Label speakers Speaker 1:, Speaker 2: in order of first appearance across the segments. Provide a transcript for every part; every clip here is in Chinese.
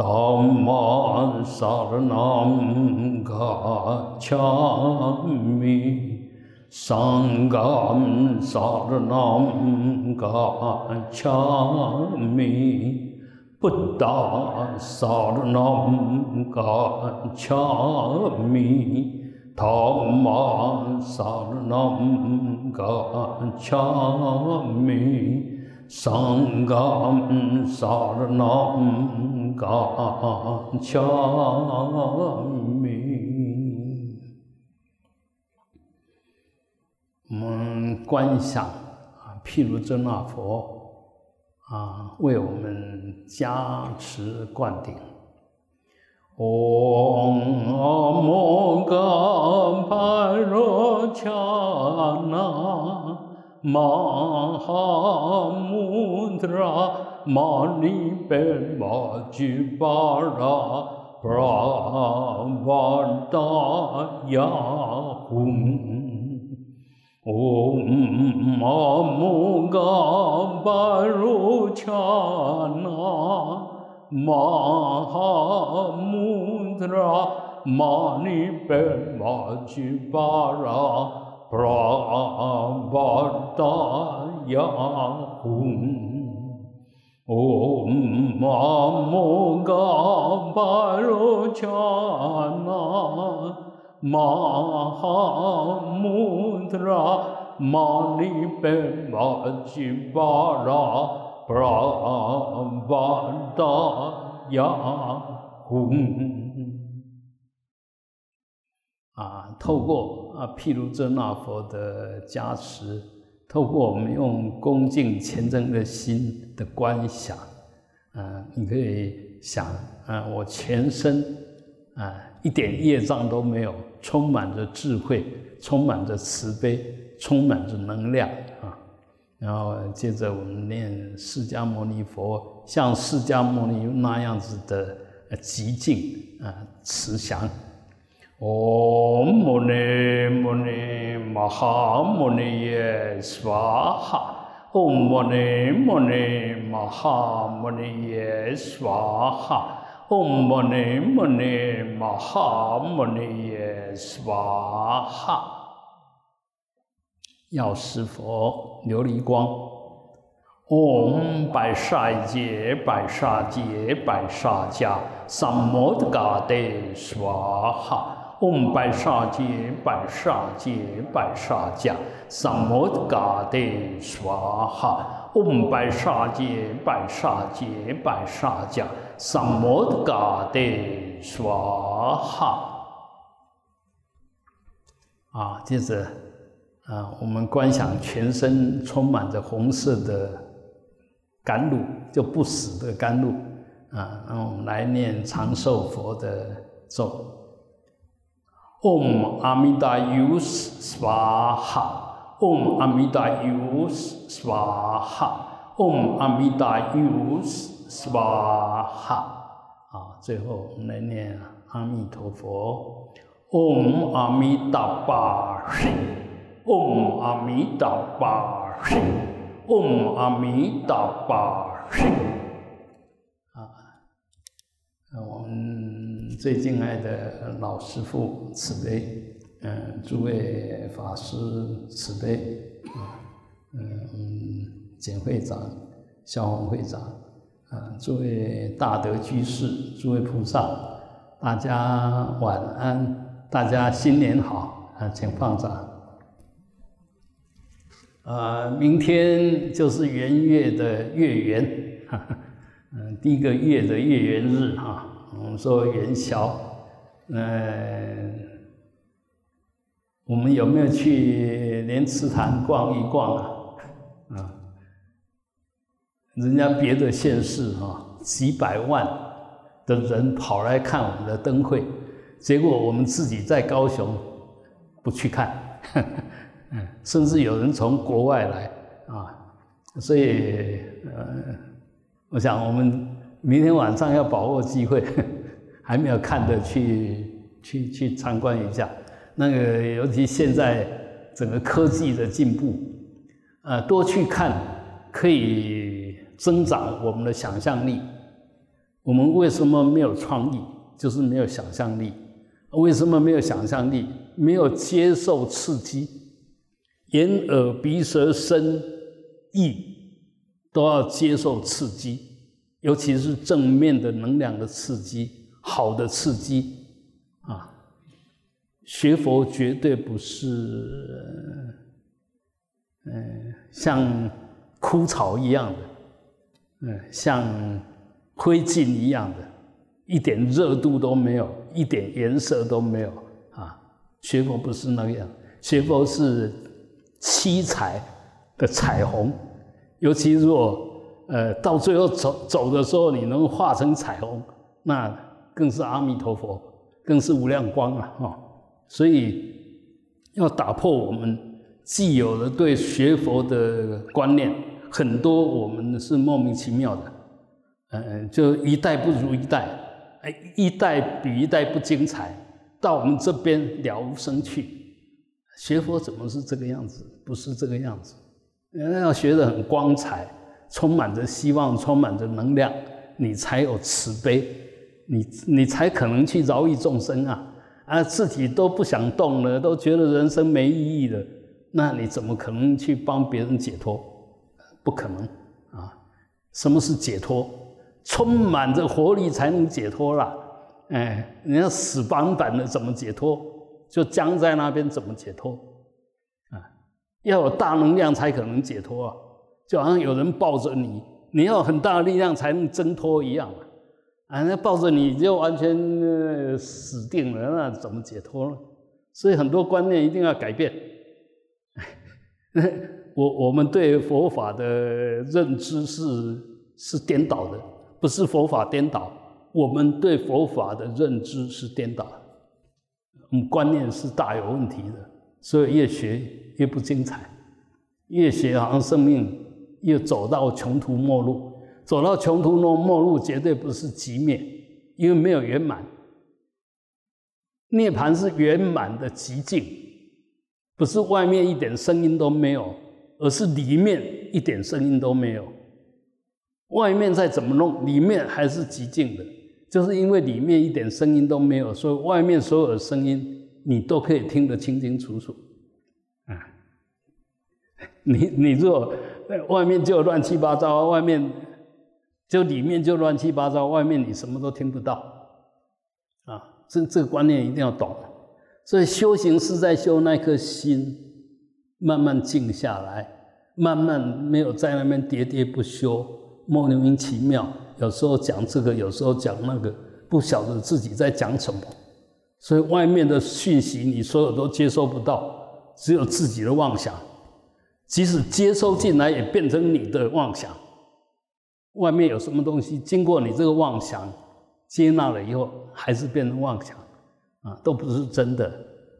Speaker 1: Dhamma saranam gacchami Sangam saranam gacchami Buddha saranam gacchami Dhamma saranam gacchami Sangam saranam 恰米，桑嘎萨那嘎恰米。我们观想啊，譬如真那佛啊，为我们加持灌顶。Om Amoghaparachana Mahamudra Manipema Jibara Pravardaya Hum. Om Amoga Baruchana Mahamudra Manipema Jibara Manipemajipara Pravadayahum Om Amoghaparachana Mahamudra Manipemajipara 布拉巴达雅吽啊，透过 啊譬如这那佛的加持，透过我们用恭敬虔诚的心的观想，啊，你可以想啊，我全身啊一点业障都没有，充满着智慧，充满着慈悲，充满着能量啊。然后接着我们念释迦牟尼佛，像释迦牟尼那样子的极静啊慈祥。唵摩尼摩尼玛哈摩尼耶娑哈。唵摩尼摩尼玛哈摩尼耶娑哈。唵摩尼摩尼玛哈摩尼耶娑哈。药师佛琉璃光，唵白沙界白沙界白沙迦萨摩德嘎德娑哈，嗡白沙界白沙界白沙迦萨摩嘎德娑哈，嗡白沙界白沙界白沙迦萨摩嘎德娑哈。啊，接着。啊，我们观想全身充满着红色的甘露，就不死的甘露啊。然后我们来念长寿佛的咒：Om Amida Yus Swaha，Om Amida Yus Swaha，Om Amida Yus Swaha。啊，最后我们来念阿弥陀佛：Om Amida Bashi。嗡阿弥最敬爱的老师父慈悲，嗯，诸位法师慈悲，嗯，简会长、消防会长，啊，诸位大德居士、诸位菩萨，大家晚安，大家新年好，啊，请放掌。啊，明天就是元月的月圆，嗯，第一个月的月圆日哈，我们说元宵，嗯，我们有没有去莲池潭逛一逛啊？啊，人家别的县市哈，几百万的人跑来看我们的灯会，结果我们自己在高雄不去看，嗯，甚至有人从国外来啊，所以呃，我想我们明天晚上要把握机会，还没有看的去去去参观一下。那个尤其现在整个科技的进步，呃，多去看可以增长我们的想象力。我们为什么没有创意？就是没有想象力。为什么没有想象力？没有接受刺激，眼、耳、鼻、舌、身、意都要接受刺激，尤其是正面的能量的刺激，好的刺激啊！学佛绝对不是，嗯，像枯草一样的，嗯，像。灰烬一样的，一点热度都没有，一点颜色都没有啊！学佛不是那样，学佛是七彩的彩虹，尤其若呃到最后走走的时候，你能化成彩虹，那更是阿弥陀佛，更是无量光啊！哈，所以要打破我们既有的对学佛的观念，很多我们是莫名其妙的。嗯，就一代不如一代，哎，一代比一代不精彩，到我们这边了无生趣。学佛怎么是这个样子？不是这个样子。人要学得很光彩，充满着希望，充满着能量，你才有慈悲，你你才可能去饶益众生啊！啊，自己都不想动了，都觉得人生没意义了，那你怎么可能去帮别人解脱？不可能啊！什么是解脱？充满着活力才能解脱啦。哎，你要死板板的怎么解脱？就僵在那边怎么解脱？啊，要有大能量才可能解脱啊！就好像有人抱着你，你要很大的力量才能挣脱一样啊！啊，那抱着你就完全死定了，那怎么解脱呢？所以很多观念一定要改变。我我们对佛法的认知是是颠倒的。不是佛法颠倒，我们对佛法的认知是颠倒，我们观念是大有问题的，所以越学越不精彩，越学好像生命又走到穷途末路，走到穷途末末路绝对不是极灭，因为没有圆满，涅槃是圆满的极境，不是外面一点声音都没有，而是里面一点声音都没有。外面再怎么弄，里面还是极静的，就是因为里面一点声音都没有，所以外面所有的声音你都可以听得清清楚楚。啊，你你若外面就乱七八糟，外面就里面就乱七八糟，外面你什么都听不到。啊，这这个观念一定要懂。所以修行是在修那颗心，慢慢静下来，慢慢没有在那边喋喋不休。莫名其妙，有时候讲这个，有时候讲那个，不晓得自己在讲什么。所以外面的讯息你所有都接收不到，只有自己的妄想。即使接收进来，也变成你的妄想。外面有什么东西，经过你这个妄想接纳了以后，还是变成妄想啊，都不是真的。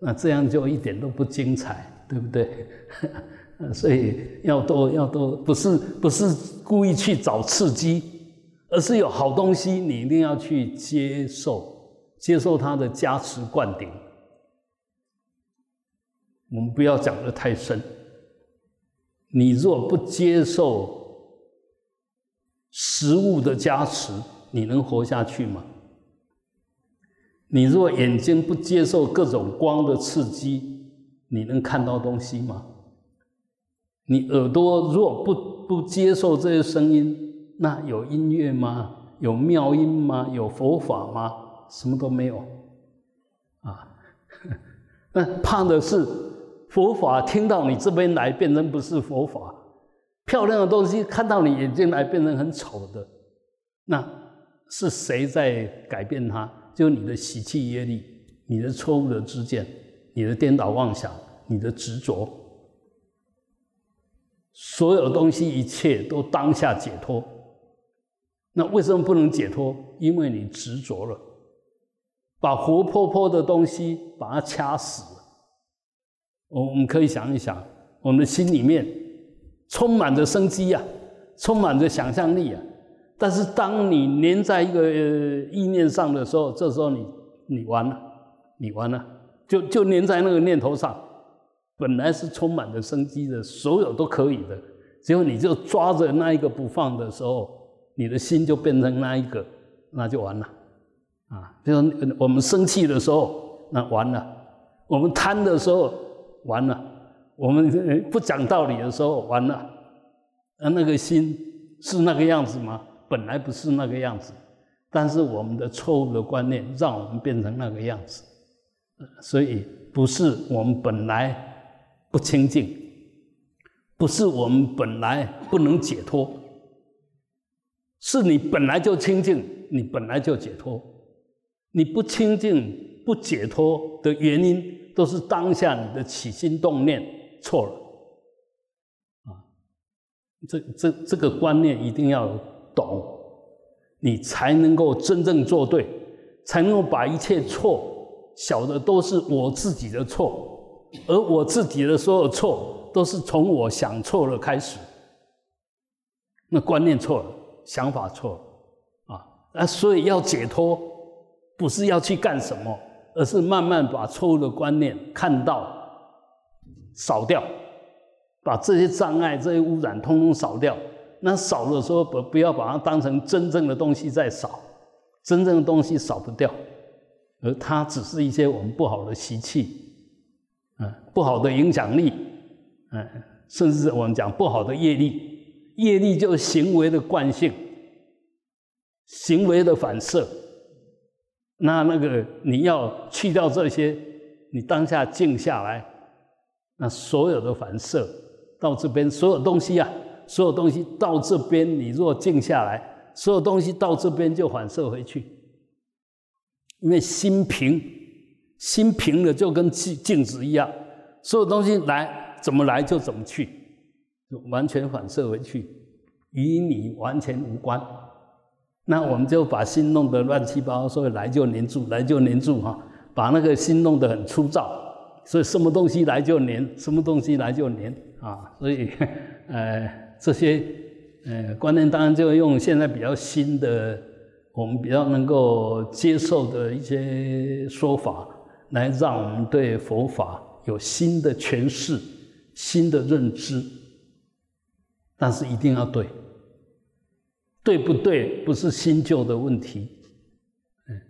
Speaker 1: 那这样就一点都不精彩，对不对？所以要多要多，不是不是故意去找刺激，而是有好东西，你一定要去接受，接受它的加持灌顶。我们不要讲的太深。你若不接受食物的加持，你能活下去吗？你若眼睛不接受各种光的刺激，你能看到东西吗？你耳朵若不不接受这些声音，那有音乐吗？有妙音吗？有佛法吗？什么都没有，啊！那怕的是佛法听到你这边来变成不是佛法，漂亮的东西看到你眼睛来变成很丑的，那是谁在改变它？就你的习气业力，你的错误的知见，你的颠倒妄想，你的执着。所有东西，一切都当下解脱。那为什么不能解脱？因为你执着了，把活泼泼的东西把它掐死。我我们可以想一想，我们的心里面充满着生机啊，充满着想象力啊。但是当你粘在一个意念上的时候，这时候你你完了，你完了，就就粘在那个念头上。本来是充满着生机的，所有都可以的，结果你就抓着那一个不放的时候，你的心就变成那一个，那就完了。啊，比如我们生气的时候，那完了；我们贪的时候，完了；我们不讲道理的时候，完了。那那个心是那个样子吗？本来不是那个样子，但是我们的错误的观念让我们变成那个样子，所以不是我们本来不清净，不是我们本来不能解脱，是你本来就清净，你本来就解脱，你不清净不解脱的原因，都是当下你的起心动念错了，啊，这这这个观念一定要。懂，你才能够真正做对，才能够把一切错小的都是我自己的错，而我自己的所有错都是从我想错了开始。那观念错了，想法错了啊！那所以要解脱，不是要去干什么，而是慢慢把错误的观念看到、扫掉，把这些障碍、这些污染通通扫掉。那扫的时候，不不要把它当成真正的东西在扫，真正的东西扫不掉，而它只是一些我们不好的习气，嗯，不好的影响力，嗯，甚至我们讲不好的业力，业力就是行为的惯性，行为的反射。那那个你要去掉这些，你当下静下来，那所有的反射到这边，所有东西啊。所有东西到这边，你若静下来，所有东西到这边就反射回去。因为心平，心平了就跟镜镜子一样，所有东西来怎么来就怎么去，就完全反射回去，与你完全无关。那我们就把心弄得乱七八糟，所以来就黏住，来就黏住哈，把那个心弄得很粗糙，所以什么东西来就黏，什么东西来就黏啊，所以 呃。这些呃观念当然就用现在比较新的，我们比较能够接受的一些说法，来让我们对佛法有新的诠释、新的认知。但是一定要对，对不对不是新旧的问题，嗯，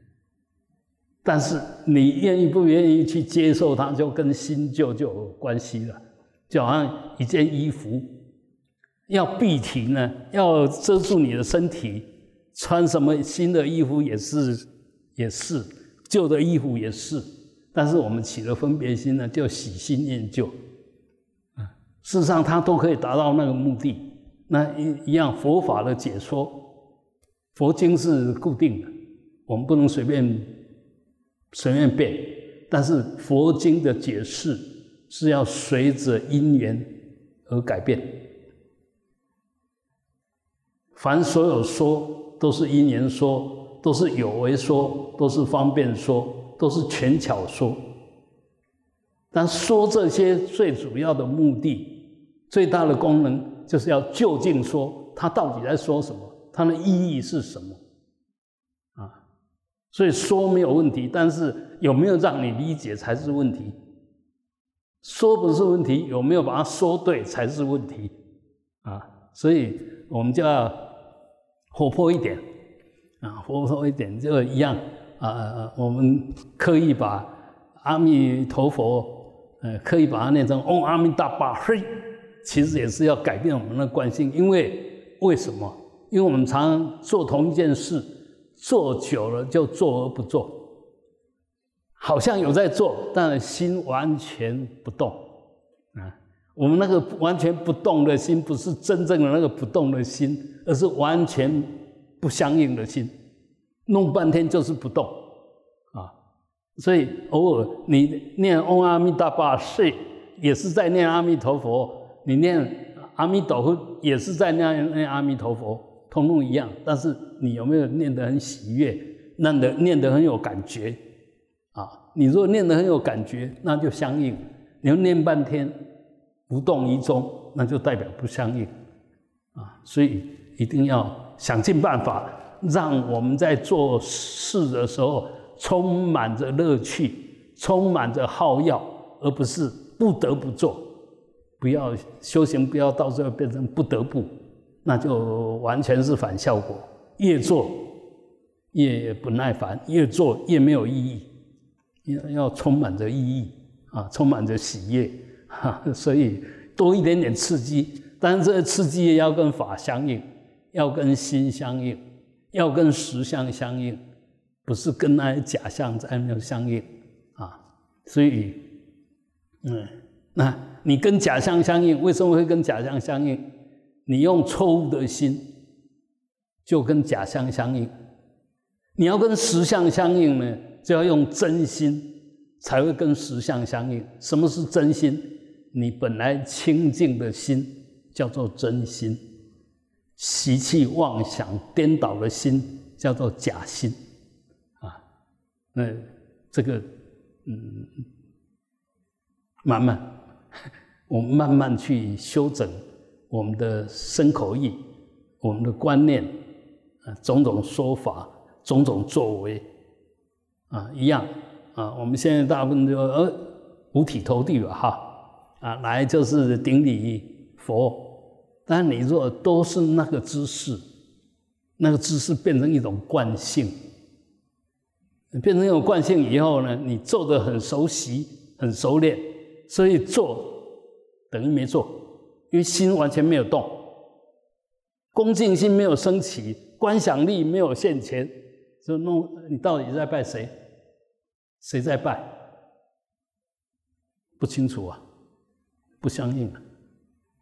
Speaker 1: 但是你愿意不愿意去接受它，就跟新旧就有关系了。就好像一件衣服。要蔽体呢，要遮住你的身体，穿什么新的衣服也是，也是旧的衣服也是。但是我们起了分别心呢，就喜新厌旧。啊，事实上它都可以达到那个目的。那一一样，佛法的解说，佛经是固定的，我们不能随便随便变。但是佛经的解释是要随着因缘而改变。凡所有说，都是因缘说，都是有为说，都是方便说，都是权巧说。但说这些最主要的目的、最大的功能，就是要就近说，他到底在说什么，它的意义是什么啊？所以说没有问题，但是有没有让你理解才是问题。说不是问题，有没有把它说对才是问题啊？所以我们就要。活泼一点，啊，活泼一点就一样啊。我们刻意把阿弥陀佛，呃，刻意把它念成嗡阿弥达巴嘿，其实也是要改变我们的惯性。因为为什么？因为我们常常做同一件事，做久了就做而不做，好像有在做，但心完全不动啊。我们那个完全不动的心，不是真正的那个不动的心，而是完全不相应的心。弄半天就是不动啊！所以偶尔你念嗡阿弥陀巴是也是在念阿弥陀佛；你念阿弥陀佛，也是在念念阿弥陀佛。通通一样。但是你有没有念得很喜悦，念得念得很有感觉啊？你如果念得很有感觉，那就相应；你要念半天不动于衷，那就代表不相应啊。所以一定要想尽办法，让我们在做事的时候充满着乐趣，充满着好药，而不是不得不做。不要修行，不要到最后变成不得不，那就完全是反效果。越做越不耐烦，越做越没有意义。要要充满着意义啊，充满着喜悦哈。所以多一点点刺激，但是这个刺激也要跟法相应，要跟心相应，要跟实相相应，不是跟那些假象在那相应啊。所以，嗯，那。你跟假象相应，为什么会跟假象相应？你用错误的心，就跟假象相应。你要跟实相相应呢，就要用真心，才会跟实相相应。什么是真心？你本来清净的心叫做真心，习气妄想颠倒的心叫做假心。啊，那这个，嗯，慢慢。我们慢慢去修整我们的身口意，我们的观念啊，种种说法，种种作为啊，一样啊。我们现在大部分就呃五体投地吧，哈啊，来就是顶礼佛。但你若都是那个姿势，那个姿势变成一种惯性，变成一种惯性以后呢，你做的很熟悉、很熟练，所以做。等于没做，因为心完全没有动，恭敬心没有升起，观想力没有现前，就弄你到底在拜谁？谁在拜？不清楚啊，不相应啊！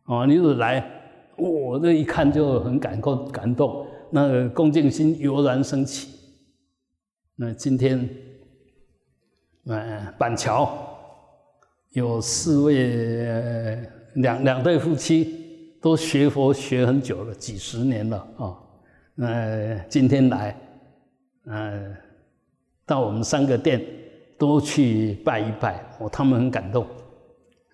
Speaker 1: 哦，你如果来，我这一看就很感动，感动，那个恭敬心油然升起。那今天，嗯，板桥。有四位两两对夫妻，都学佛学很久了，几十年了啊。呃，今天来，呃，到我们三个店都去拜一拜，哦，他们很感动，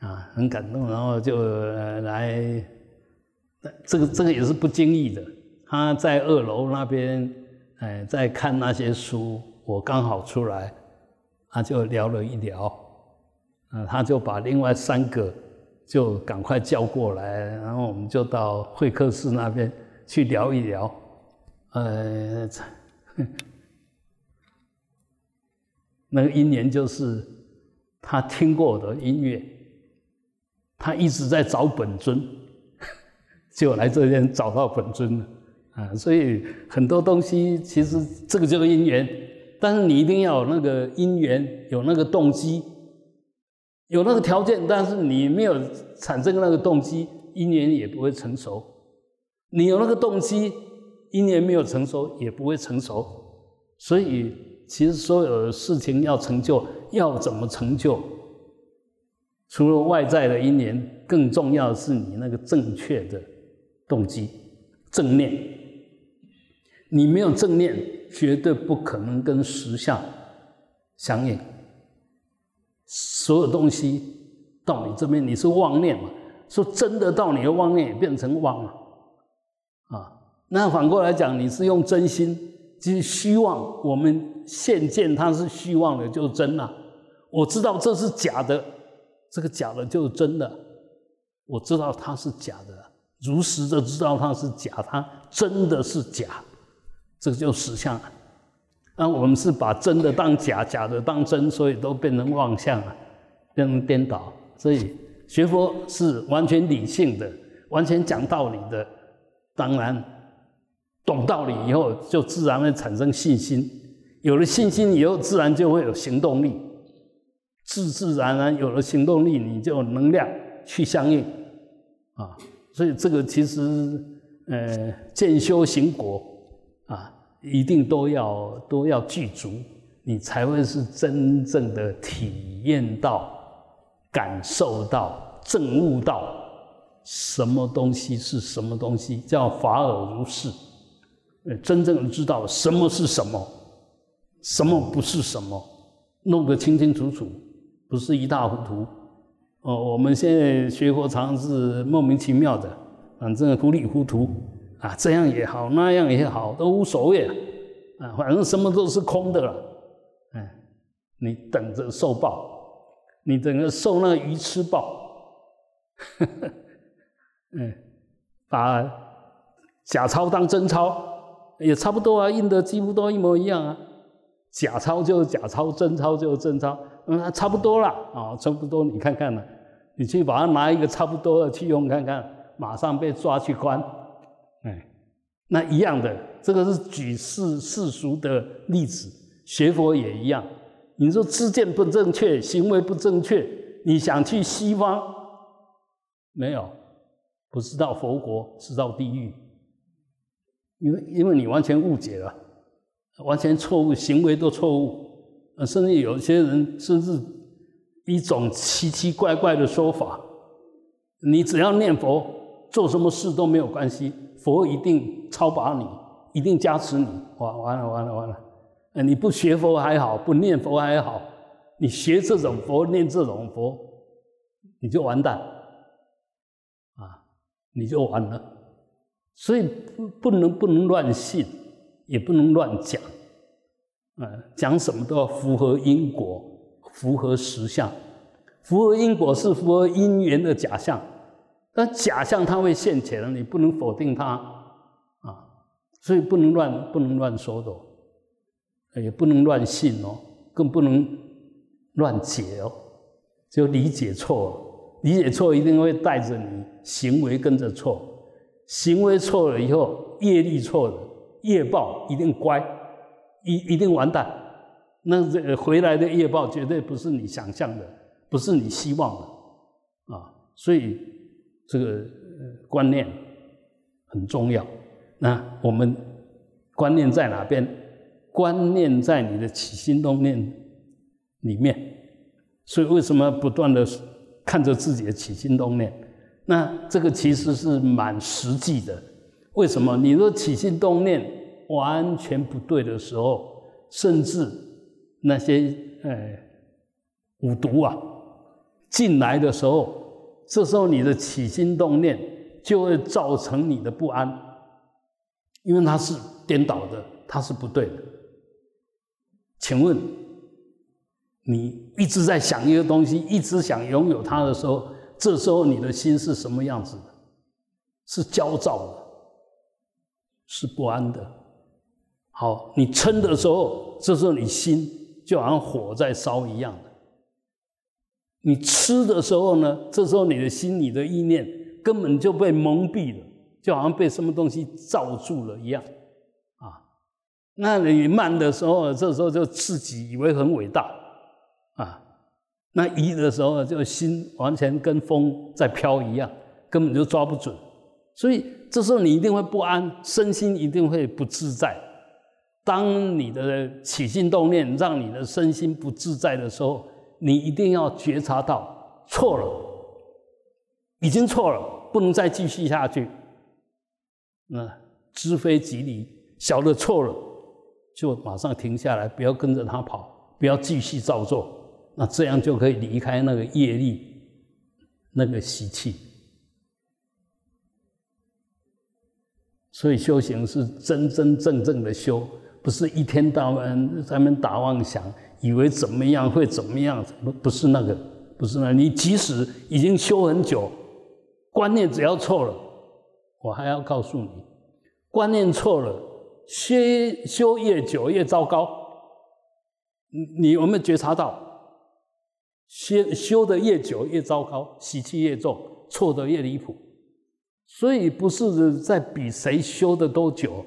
Speaker 1: 啊，很感动，然后就来，这个这个也是不经意的。他在二楼那边，哎，在看那些书，我刚好出来，他就聊了一聊。啊，他就把另外三个就赶快叫过来，然后我们就到会客室那边去聊一聊。呃，那个因缘就是他听过的音乐，他一直在找本尊，就来这边找到本尊了。啊，所以很多东西其实这个就是因缘，但是你一定要有那个因缘，有那个动机。有那个条件，但是你没有产生那个动机，因缘也不会成熟。你有那个动机，因缘没有成熟，也不会成熟。所以，其实所有的事情要成就，要怎么成就？除了外在的因缘，更重要的是你那个正确的动机、正念。你没有正念，绝对不可能跟实相相应。所有东西到你这边，你是妄念嘛？说真的，到你的妄念也变成妄了啊。那反过来讲，你是用真心，即虚妄。我们现见它是虚妄的，就是真了。我知道这是假的，这个假的就是真的。我知道它是假的，如实的知道它是假，它真的是假，这个就实相了。那我们是把真的当假，假的当真，所以都变成妄想了，变成颠倒。所以学佛是完全理性的，完全讲道理的。当然，懂道理以后，就自然会产生信心。有了信心以后，自然就会有行动力。自自然然有了行动力，你就有能量去相应啊。所以这个其实，呃，见修行果啊。一定都要都要具足，你才会是真正的体验到、感受到、证悟到什么东西是什么东西，叫法尔如是呃，真正的知道什么是什么，什么不是什么，弄得清清楚楚，不是一塌糊涂。哦，我们现在学佛常是莫名其妙的，反正糊里糊涂啊，这样也好，那样也好，都无所谓啊，反正什么都是空的了。哎，你等着受报。你等着受那个鱼吃报，嗯，把假钞当真钞也差不多啊，印的几乎都一模一样啊。假钞就是假钞，真钞就是真钞，嗯，差不多了啊，差不多。你看看呢，你去把它拿一个差不多的去用看看，马上被抓去关。那一样的，这个是举世世俗的例子，学佛也一样。你说知见不正确，行为不正确，你想去西方，没有，不是到佛国，是到地狱。因为因为你完全误解了，完全错误，行为都错误，甚至有些人甚至一种奇奇怪怪的说法，你只要念佛，做什么事都没有关系，佛一定超拔你，一定加持你，完完了完了完了。哎，你不学佛还好，不念佛还好，你学这种佛，念这种佛，你就完蛋，啊，你就完了。所以不不能不能乱信，也不能乱讲，啊，讲什么都要符合因果，符合实相。符合因果是符合因缘的假象，但假象它会现前，你不能否定它，啊，所以不能乱不能乱说的。也不能乱信哦，更不能乱解哦，就理解错了，理解错一定会带着你行为跟着错，行为错了以后，业力错了，业报一定乖，一一定完蛋，那这个回来的业报绝对不是你想象的，不是你希望的啊，所以这个观念很重要。那我们观念在哪边？观念在你的起心动念里面，所以为什么不断的看着自己的起心动念？那这个其实是蛮实际的。为什么？你的起心动念完全不对的时候，甚至那些呃五毒啊进来的时候，这时候你的起心动念就会造成你的不安，因为它是颠倒的，它是不对的。请问，你一直在想一个东西，一直想拥有它的时候，这时候你的心是什么样子的？是焦躁的，是不安的。好，你嗔的时候，这时候你心就好像火在烧一样的。你吃的时候呢，这时候你的心、你的意念根本就被蒙蔽了，就好像被什么东西罩住了一样。啊那你慢的时候，这时候就自己以为很伟大啊；那移的时候，就心完全跟风在飘一样，根本就抓不准。所以这时候你一定会不安，身心一定会不自在。当你的起心动念让你的身心不自在的时候，你一定要觉察到错了，已经错了，不能再继续下去。那知非即离，晓得错了。就马上停下来，不要跟着他跑，不要继续照做，那这样就可以离开那个业力，那个习气。所以修行是真真正正的修，不是一天到晚在那打妄想，以为怎么样会怎么样，不不是那个，不是那。你即使已经修很久，观念只要错了，我还要告诉你，观念错了。修修越久越糟糕，你你有没有觉察到？修修的越久越糟糕，习气越重，错的越离谱。所以不是在比谁修的多久，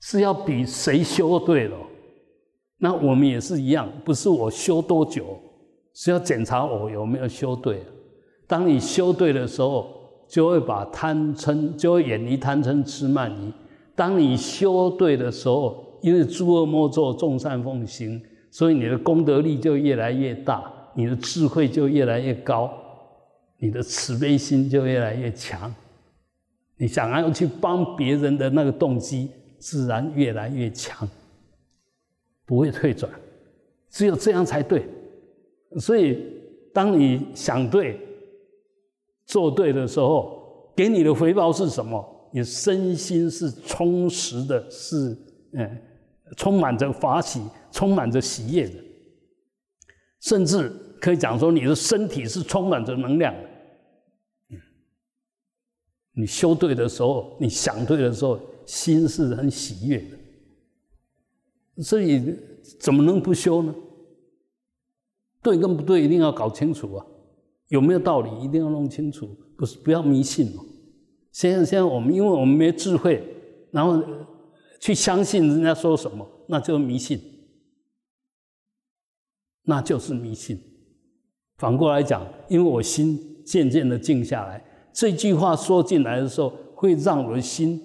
Speaker 1: 是要比谁修对了。那我们也是一样，不是我修多久，是要检查我有没有修对。当你修对的时候，就会把贪嗔，就会远离贪嗔痴慢疑。当你修对的时候，因为诸恶莫作，众善奉行，所以你的功德力就越来越大，你的智慧就越来越高，你的慈悲心就越来越强，你想要去帮别人的那个动机，自然越来越强，不会退转。只有这样才对。所以，当你想对、做对的时候，给你的回报是什么？你身心是充实的，是嗯，充满着法喜，充满着喜悦的，甚至可以讲说，你的身体是充满着能量的。你修对的时候，你想对的时候，心是很喜悦的。所以，怎么能不修呢？对跟不对，一定要搞清楚啊！有没有道理，一定要弄清楚，不是不要迷信嘛。现在现在我们，因为我们没智慧，然后去相信人家说什么，那就是迷信，那就是迷信。反过来讲，因为我心渐渐的静下来，这句话说进来的时候，会让我的心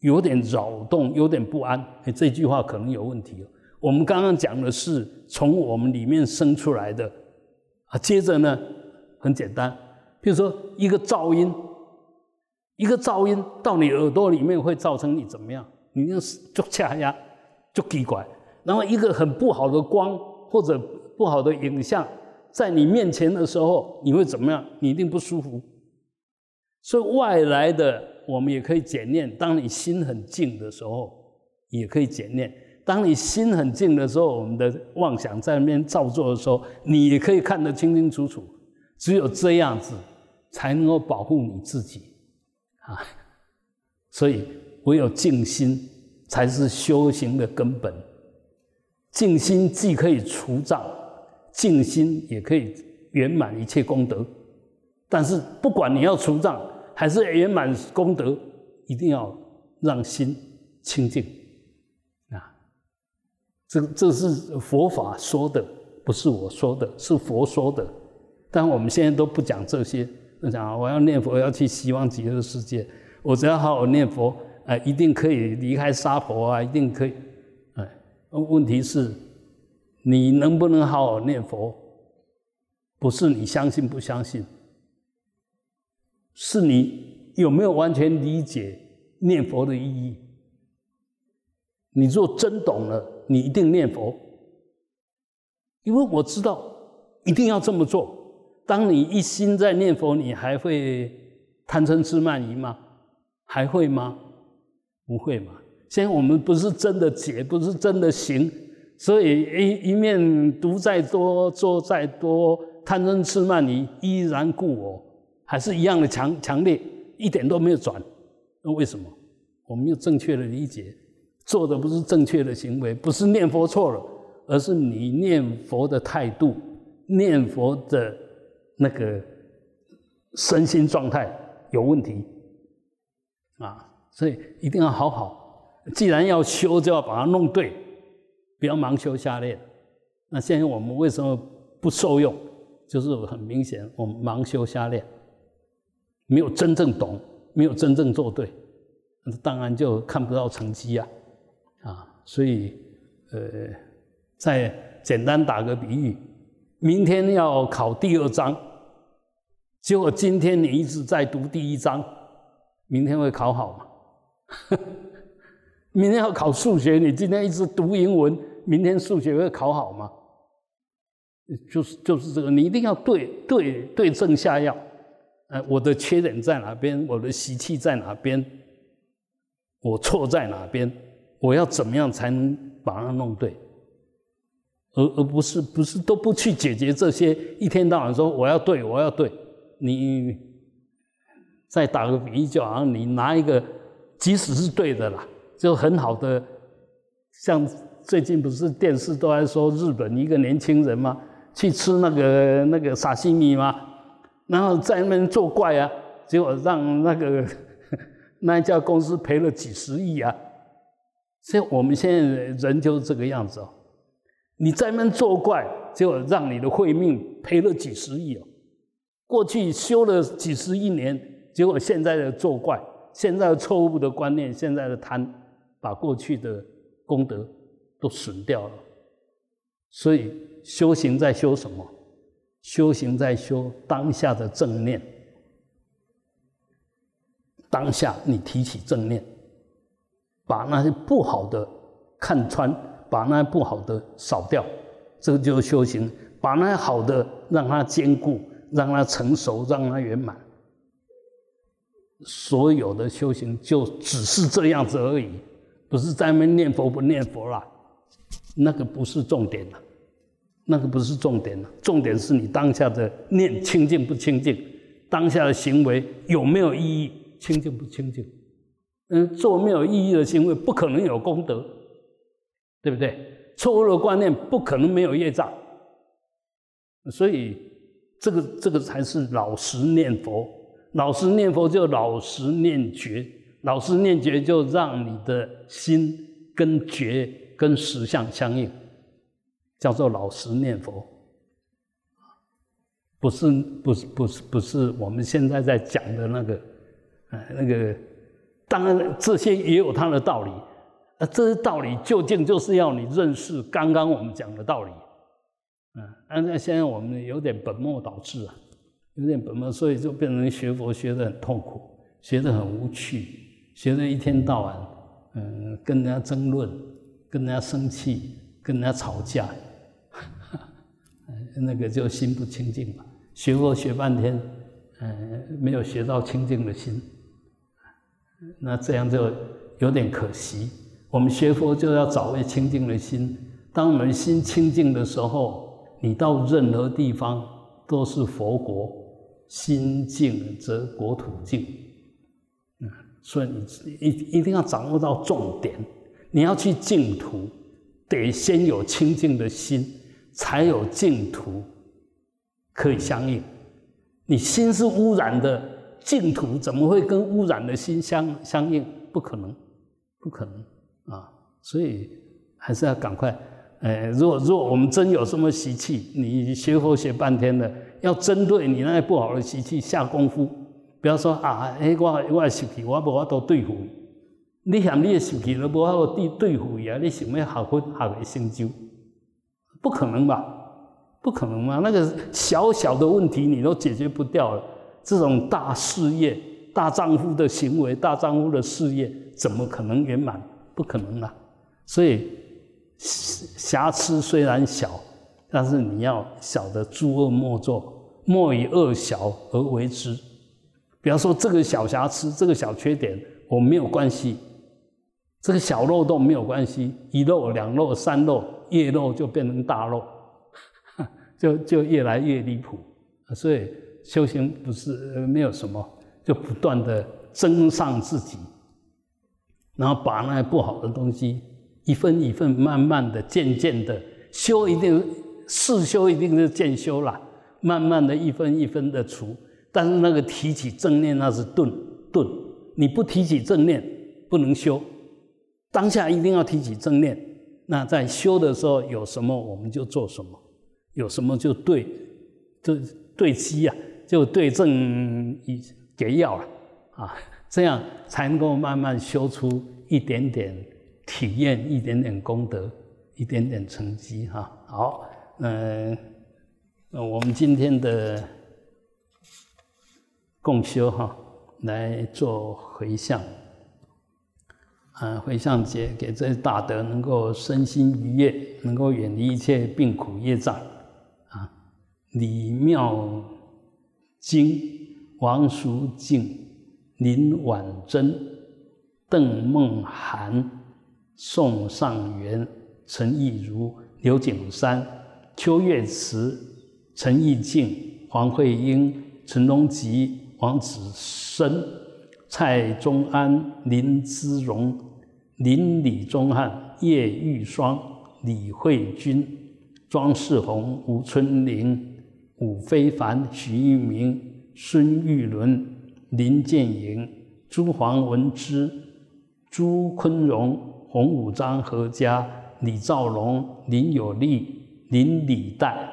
Speaker 1: 有点扰动，有点不安。哎，这句话可能有问题哦。我们刚刚讲的是从我们里面生出来的，啊，接着呢，很简单，比如说一个噪音，一个噪音到你耳朵里面会造成你怎么样？你那就恰呀，就奇怪。然后一个很不好的光或者不好的影像在你面前的时候，你会怎么样？你一定不舒服。所以外来的我们也可以检验，当你心很静的时候，也可以检验。当你心很静的时候，我们的妄想在那边造作的时候，你也可以看得清清楚楚。只有这样子，才能够保护你自己啊！所以，唯有静心才是修行的根本。静心既可以除障，静心也可以圆满一切功德。但是，不管你要除障还是圆满功德，一定要让心清净啊。这这是佛法说的，不是我说的，是佛说的。但我们现在都不讲这些，讲我要念佛，要去希望极乐世界，我只要好好念佛，哎，一定可以离开娑婆啊，一定可以。哎，问题是，你能不能好好念佛？不是你相信不相信，是你有没有完全理解念佛的意义？你若真懂了。你一定念佛，因为我知道一定要这么做。当你一心在念佛，你还会贪嗔痴慢疑吗？还会吗？不会嘛。现在我们不是真的解，不是真的行，所以一一面读再多，做再多，贪嗔痴慢疑依然故我，还是一样的强强烈，一点都没有转。那为什么？我们有正确的理解。做的不是正确的行为，不是念佛错了，而是你念佛的态度、念佛的那个身心状态有问题啊！所以一定要好好，既然要修，就要把它弄对，不要盲修瞎练。那现在我们为什么不受用？就是很明显，我们盲修瞎练，没有真正懂，没有真正做对，那当然就看不到成绩呀。啊，所以，呃，再简单打个比喻，明天要考第二章，结果今天你一直在读第一章，明天会考好吗？明天要考数学，你今天一直读英文，明天数学会考好吗？就是就是这个，你一定要对对对症下药。呃，我的缺点在哪边？我的习气在哪边？我错在哪边？我要怎么样才能把它弄对，而而不是不是都不去解决这些，一天到晚说我要对，我要对。你再打个比喻，就好像你拿一个，即使是对的啦，就很好的，像最近不是电视都在说日本一个年轻人吗？去吃那个那个沙西米吗？然后在那边作怪啊，结果让那个 那家公司赔了几十亿啊。所以我们现在人就是这个样子哦，你在那作怪，结果让你的慧命赔了几十亿哦。过去修了几十亿年，结果现在的作怪，现在的错误的观念，现在的贪，把过去的功德都损掉了。所以修行在修什么？修行在修当下的正念。当下你提起正念，把那些不好的看穿，把那不好的扫掉，这个就是修行。把那好的让它坚固，让它成熟，让它圆满。所有的修行就只是这样子而已，不是在那念佛不念佛啦，那个不是重点了，那个不是重点了，重点是你当下的念清净不清净，当下的行为有没有意义，清净不清净？嗯，做没有意义的行为不可能有功德，对不对？错误的观念不可能没有业障，所以这个这个才是老实念佛，老实念佛就老实念觉，老实念觉就让你的心跟觉跟实相相应，叫做老实念佛，不是不是不是不是我们现在在讲的那个，呃那个。当然，这些也有它的道理。那这些道理究竟就是要你认识刚刚我们讲的道理。嗯，那现在我们有点本末倒置啊，有点本末，所以就变成学佛学得很痛苦，学得很无趣，学得一天到晚，嗯，跟人家争论，跟人家生气，跟人家吵架，那个就心不清净嘛。学佛学半天，嗯，没有学到清净的心。那这样就有点可惜。我们学佛就要找位清净的心。当我们心清净的时候，你到任何地方都是佛国。心净则国土净。嗯，所以你一一定要掌握到重点。你要去净土，得先有清净的心，才有净土可以相应。你心是污染的。净土怎么会跟污染的心相相应？不可能，不可能啊！所以还是要赶快。呃，如果如果我们真有什么习气，你学佛学半天的，要针对你那些不好的习气下功夫。不要说啊，哎，我我习气，我无法度对付。你想你的习气都无法度对对付呀？你想要学佛学的成就？不可能吧？不可能嘛？那个小小的问题你都解决不掉了。这种大事业、大丈夫的行为、大丈夫的事业，怎么可能圆满？不可能啊！所以瑕疵虽然小，但是你要晓得诸恶莫作，莫以恶小而为之。比方说，这个小瑕疵、这个小缺点，我没有关系；这个小漏洞没有关系，一漏、两漏、三漏，越漏就变成大漏，就就越来越离谱。所以。修行不是没有什么，就不断的增上自己，然后把那不好的东西一分一分、慢慢的、渐渐的修，一定是修，一定是渐修啦。慢慢的一分一分的除，但是那个提起正念那是顿顿，你不提起正念不能修，当下一定要提起正念。那在修的时候有什么我们就做什么，有什么就对，就对机啊。就对症一给药了啊，这样才能够慢慢修出一点点体验，一点点功德，一点点成绩哈。好，嗯，我们今天的共修哈，来做回向，啊，回向节给这大德能够身心愉悦，能够远离一切病苦业障啊，李妙。经王淑静、林婉珍、邓梦涵、宋尚元、陈义如、刘景山、邱月慈、陈义静、黄慧英、陈龙吉、王子生、蔡宗安、林姿荣、林李宗汉、叶玉霜、李慧君、庄世宏、吴春玲。伍非凡、徐玉明、孙玉伦、林建营、朱黄文之、朱坤荣、洪武章、何家、李兆龙、林有利、林李代、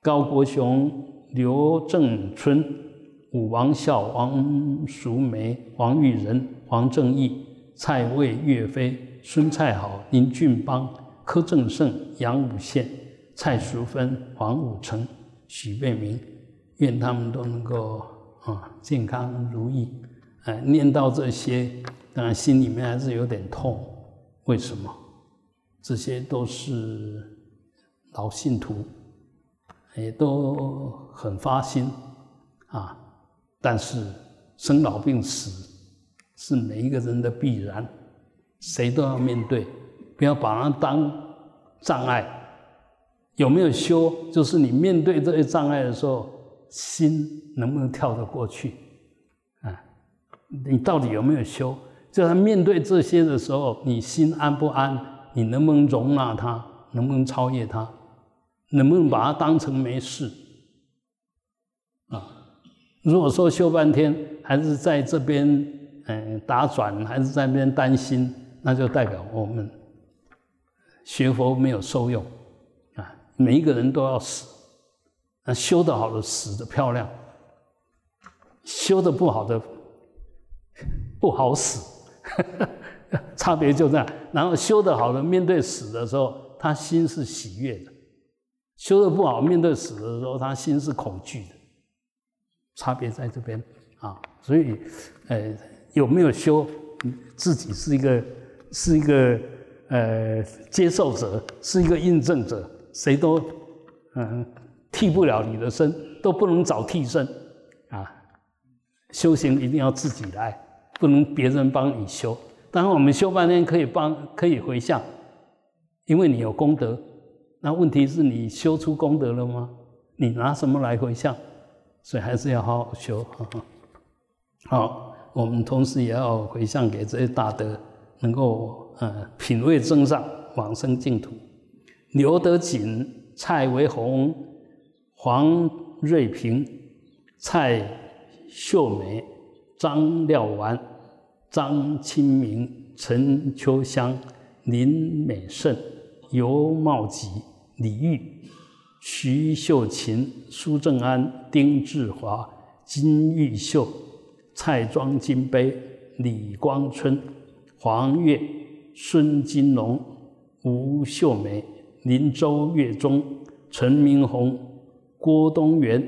Speaker 1: 高国雄、刘正春、武王孝、王淑梅、王玉仁、王正义、蔡卫、岳飞、孙蔡好、林俊邦、柯正胜、杨武宪、蔡淑芬、黄武成。许贝明，愿他们都能够啊健康如意，哎，念到这些，当然心里面还是有点痛。为什么？这些都是老信徒，也都很发心啊。但是生老病死是每一个人的必然，谁都要面对，不要把它当障碍。有没有修？就是你面对这些障碍的时候，心能不能跳得过去？啊你到底有没有修？就在面对这些的时候，你心安不安？你能不能容纳它？能不能超越它？能不能把它当成没事？啊，如果说修半天还是在这边嗯打转，还是在那边担心，那就代表我们学佛没有受用啊！每一个人都要死，那修得好的死的漂亮，修得不好的。不好死，差别就这样。然后修得好的，面对死的时候，他心是喜悦的；修得不好，面对死的时候，他心是恐惧的。差别在这边啊。所以，呃，有没有修，自己是一个是一个呃接受者，是一个印证者，谁都嗯替不了你的身，都不能找替身啊。修行一定要自己来。不能别人帮你修，当然我们修半天可以帮，可以回向，因为你有功德。那问题是你修出功德了吗？你拿什么来回向？所以还是要好好修。好好，我们同时也要回向给这些大德，能够呃品味正上，往生净土。刘德锦、蔡维宏、黄瑞平、蔡秀美、张廖完。张清明、陈秋香、林美胜、尤茂吉、李玉、徐秀琴、苏正安、丁志华、金玉秀、蔡庄金杯、李光春、黄月、孙金龙、吴秀梅、林周月中、陈明宏、郭东元、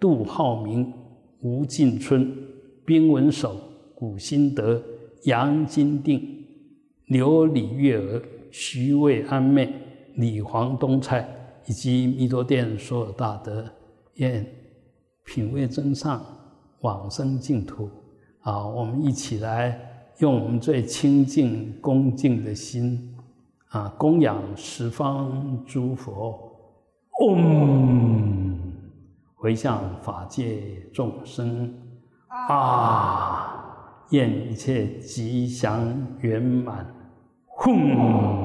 Speaker 1: 杜浩明、吴进春、丁文守。古新德、杨金定、刘李月娥、徐渭安妹、李黄东菜，以及弥陀殿所有大德，愿品味增上，往生净土。啊，我们一起来用我们最清净恭敬的心，啊，供养十方诸佛，嗡，回向法界众生，啊。愿一切吉祥圆满，哼。